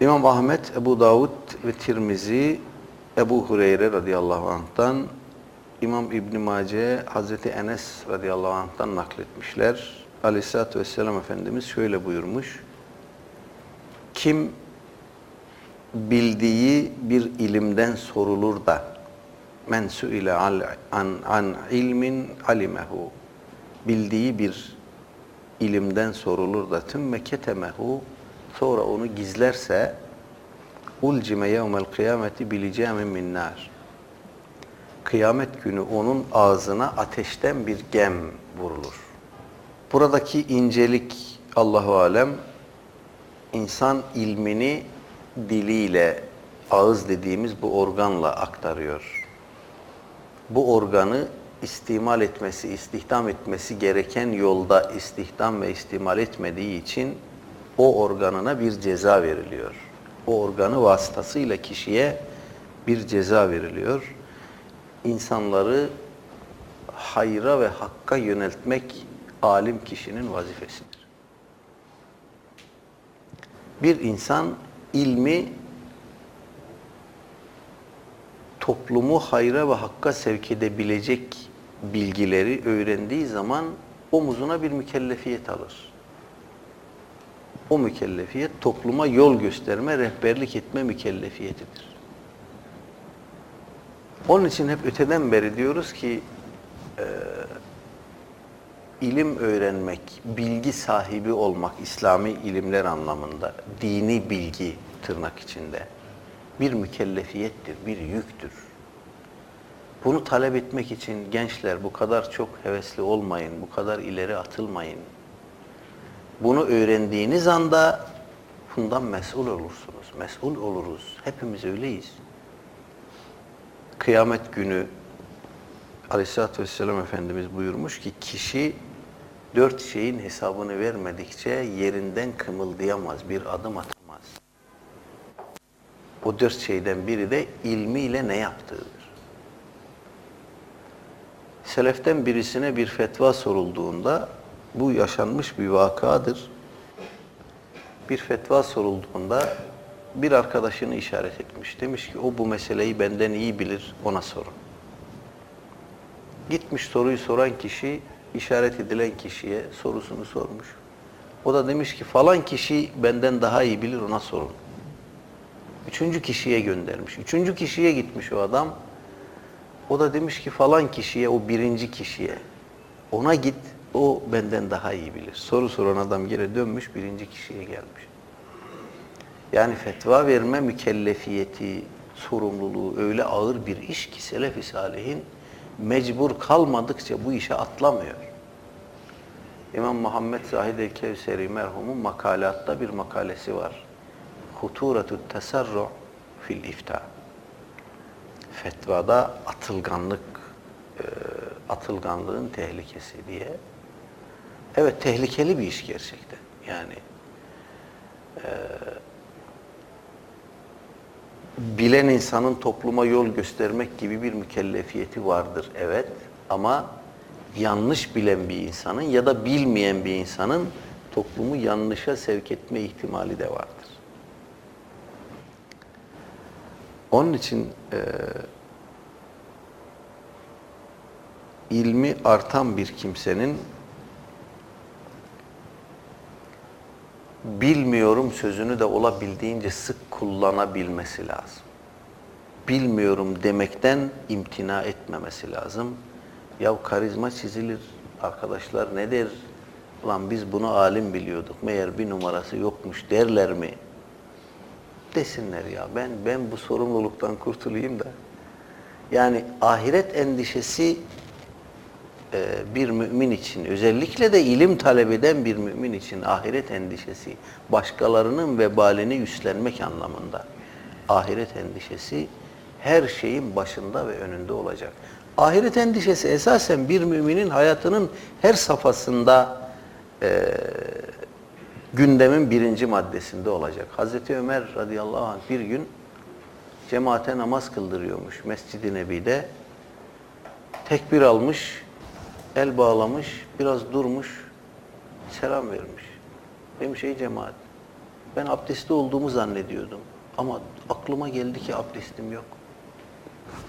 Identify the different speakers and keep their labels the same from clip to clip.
Speaker 1: İmam Ahmet, Ebu Davud ve Tirmizi Ebu Hureyre radıyallahu anh'tan İmam İbn Mace Hazreti Enes radıyallahu anh'tan nakletmişler. Aleyhisselatü vesselam Efendimiz şöyle buyurmuş. Kim bildiği bir ilimden sorulur da men suile an, an ilmin alimehu bildiği bir ilimden sorulur da tümme ketemehu sonra onu gizlerse ulcime yevmel kıyameti bilicemin min nar kıyamet günü onun ağzına ateşten bir gem vurulur. Buradaki incelik Allahu alem insan ilmini diliyle ağız dediğimiz bu organla aktarıyor. Bu organı istimal etmesi, istihdam etmesi gereken yolda istihdam ve istimal etmediği için o organına bir ceza veriliyor. O organı vasıtasıyla kişiye bir ceza veriliyor. İnsanları hayra ve hakka yöneltmek alim kişinin vazifesidir. Bir insan ilmi toplumu hayra ve hakka sevk edebilecek bilgileri öğrendiği zaman omuzuna bir mükellefiyet alır. O mükellefiyet topluma yol gösterme, rehberlik etme mükellefiyetidir. Onun için hep öteden beri diyoruz ki e, ilim öğrenmek, bilgi sahibi olmak İslami ilimler anlamında, dini bilgi tırnak içinde bir mükellefiyettir, bir yüktür. Bunu talep etmek için gençler bu kadar çok hevesli olmayın, bu kadar ileri atılmayın. Bunu öğrendiğiniz anda bundan mesul olursunuz, mesul oluruz. Hepimiz öyleyiz. Kıyamet günü Aleyhisselatü Vesselam Efendimiz buyurmuş ki kişi dört şeyin hesabını vermedikçe yerinden kımıldayamaz, bir adım atamaz. O dört şeyden biri de ilmiyle ne yaptığıdır. Seleften birisine bir fetva sorulduğunda, bu yaşanmış bir vakadır. Bir fetva sorulduğunda bir arkadaşını işaret etmiş. Demiş ki o bu meseleyi benden iyi bilir, ona sorun. Gitmiş soruyu soran kişi, işaret edilen kişiye sorusunu sormuş. O da demiş ki falan kişi benden daha iyi bilir, ona sorun. Üçüncü kişiye göndermiş. Üçüncü kişiye gitmiş o adam. O da demiş ki falan kişiye, o birinci kişiye. Ona git, o benden daha iyi bilir. Soru soran adam geri dönmüş, birinci kişiye gelmiş. Yani fetva verme mükellefiyeti, sorumluluğu öyle ağır bir iş ki Selef-i Salih'in mecbur kalmadıkça bu işe atlamıyor. İmam Muhammed Zahid el-Kevseri merhumun makalatta bir makalesi var. Huturetü tesarru fil ifta. Fetvada atılganlık, atılganlığın tehlikesi diye. Evet tehlikeli bir iş gerçekten. Yani e, bilen insanın topluma yol göstermek gibi bir mükellefiyeti vardır. Evet ama yanlış bilen bir insanın ya da bilmeyen bir insanın toplumu yanlışa sevk etme ihtimali de vardır. Onun için e, ilmi artan bir kimsenin bilmiyorum sözünü de olabildiğince sık kullanabilmesi lazım. Bilmiyorum demekten imtina etmemesi lazım. Ya karizma çizilir, arkadaşlar ne der? Ulan biz bunu alim biliyorduk, meğer bir numarası yokmuş derler mi? Desinler ya, ben ben bu sorumluluktan kurtulayım da. Yani ahiret endişesi bir mümin için, özellikle de ilim talep eden bir mümin için ahiret endişesi, başkalarının vebalini üstlenmek anlamında ahiret endişesi her şeyin başında ve önünde olacak. Ahiret endişesi esasen bir müminin hayatının her safhasında e, gündemin birinci maddesinde olacak. Hazreti Ömer radıyallahu anh bir gün cemaate namaz kıldırıyormuş Mescid-i Nebi'de. Tekbir almış, el bağlamış, biraz durmuş, selam vermiş. Demiş ey cemaat, Ben abdestli olduğumu zannediyordum. Ama aklıma geldi ki abdestim yok.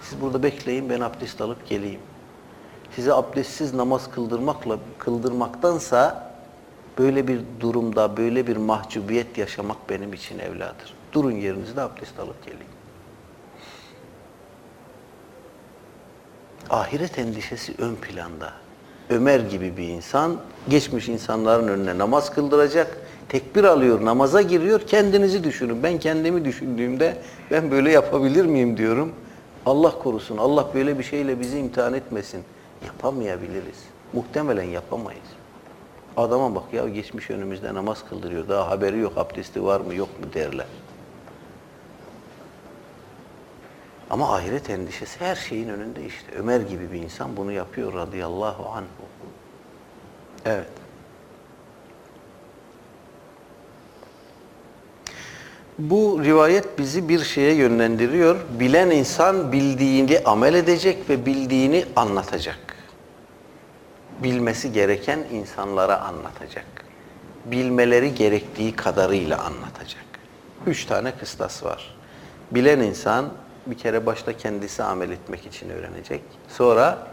Speaker 1: Siz burada bekleyin ben abdest alıp geleyim. Size abdestsiz namaz kıldırmakla kıldırmaktansa böyle bir durumda böyle bir mahcubiyet yaşamak benim için evladır. Durun yerinizde abdest alıp geleyim. Ahiret endişesi ön planda. Ömer gibi bir insan geçmiş insanların önüne namaz kıldıracak. Tekbir alıyor, namaza giriyor. Kendinizi düşünün. Ben kendimi düşündüğümde ben böyle yapabilir miyim diyorum. Allah korusun. Allah böyle bir şeyle bizi imtihan etmesin. Yapamayabiliriz. Muhtemelen yapamayız. Adama bak ya geçmiş önümüzde namaz kıldırıyor. Daha haberi yok abdesti var mı yok mu derler. Ama ahiret endişesi her şeyin önünde işte. Ömer gibi bir insan bunu yapıyor radıyallahu anhu. Evet. Bu rivayet bizi bir şeye yönlendiriyor. Bilen insan bildiğini amel edecek ve bildiğini anlatacak. Bilmesi gereken insanlara anlatacak. Bilmeleri gerektiği kadarıyla anlatacak. Üç tane kıstas var. Bilen insan bir kere başta kendisi amel etmek için öğrenecek. Sonra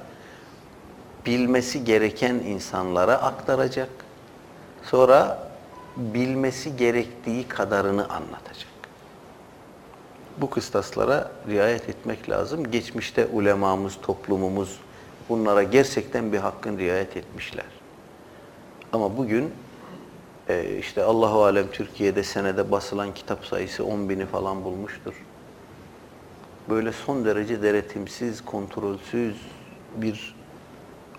Speaker 1: bilmesi gereken insanlara aktaracak. Sonra bilmesi gerektiği kadarını anlatacak. Bu kıstaslara riayet etmek lazım. Geçmişte ulemamız, toplumumuz bunlara gerçekten bir hakkın riayet etmişler. Ama bugün e, işte Allahu alem Türkiye'de senede basılan kitap sayısı 10 bini falan bulmuştur. Böyle son derece denetimsiz, kontrolsüz bir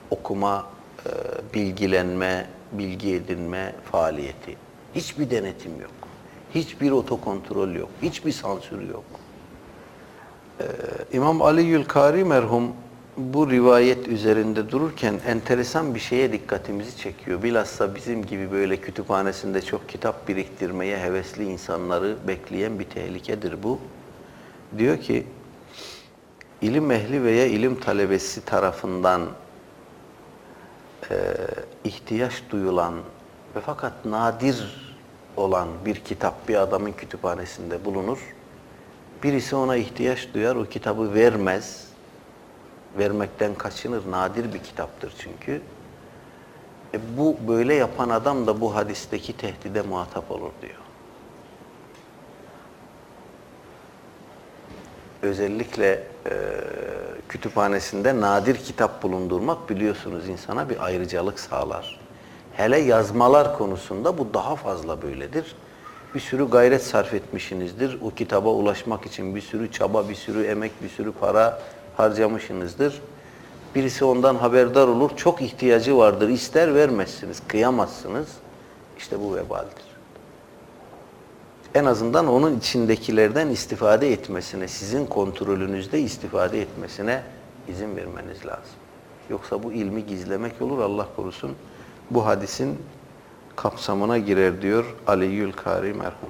Speaker 1: okuma, e, bilgilenme, bilgi edinme faaliyeti. Hiçbir denetim yok. Hiçbir otokontrol yok. Hiçbir sansür yok. Ee, İmam Ali Yülkari merhum bu rivayet üzerinde dururken enteresan bir şeye dikkatimizi çekiyor. Bilhassa bizim gibi böyle kütüphanesinde çok kitap biriktirmeye hevesli insanları bekleyen bir tehlikedir bu. Diyor ki, ilim ehli veya ilim talebesi tarafından e, ihtiyaç duyulan ve fakat nadir olan bir kitap bir adamın kütüphanesinde bulunur. Birisi ona ihtiyaç duyar, o kitabı vermez. Vermekten kaçınır, nadir bir kitaptır çünkü. E bu böyle yapan adam da bu hadisteki tehdide muhatap olur diyor. Özellikle e, kütüphanesinde nadir kitap bulundurmak biliyorsunuz insana bir ayrıcalık sağlar. Hele yazmalar konusunda bu daha fazla böyledir. Bir sürü gayret sarf etmişsinizdir. O kitaba ulaşmak için bir sürü çaba, bir sürü emek, bir sürü para harcamışsınızdır. Birisi ondan haberdar olur, çok ihtiyacı vardır, ister vermezsiniz, kıyamazsınız. İşte bu vebaldir. En azından onun içindekilerden istifade etmesine, sizin kontrolünüzde istifade etmesine izin vermeniz lazım. Yoksa bu ilmi gizlemek olur, Allah korusun. Bu hadisin kapsamına girer diyor Ali Yülkari merhum.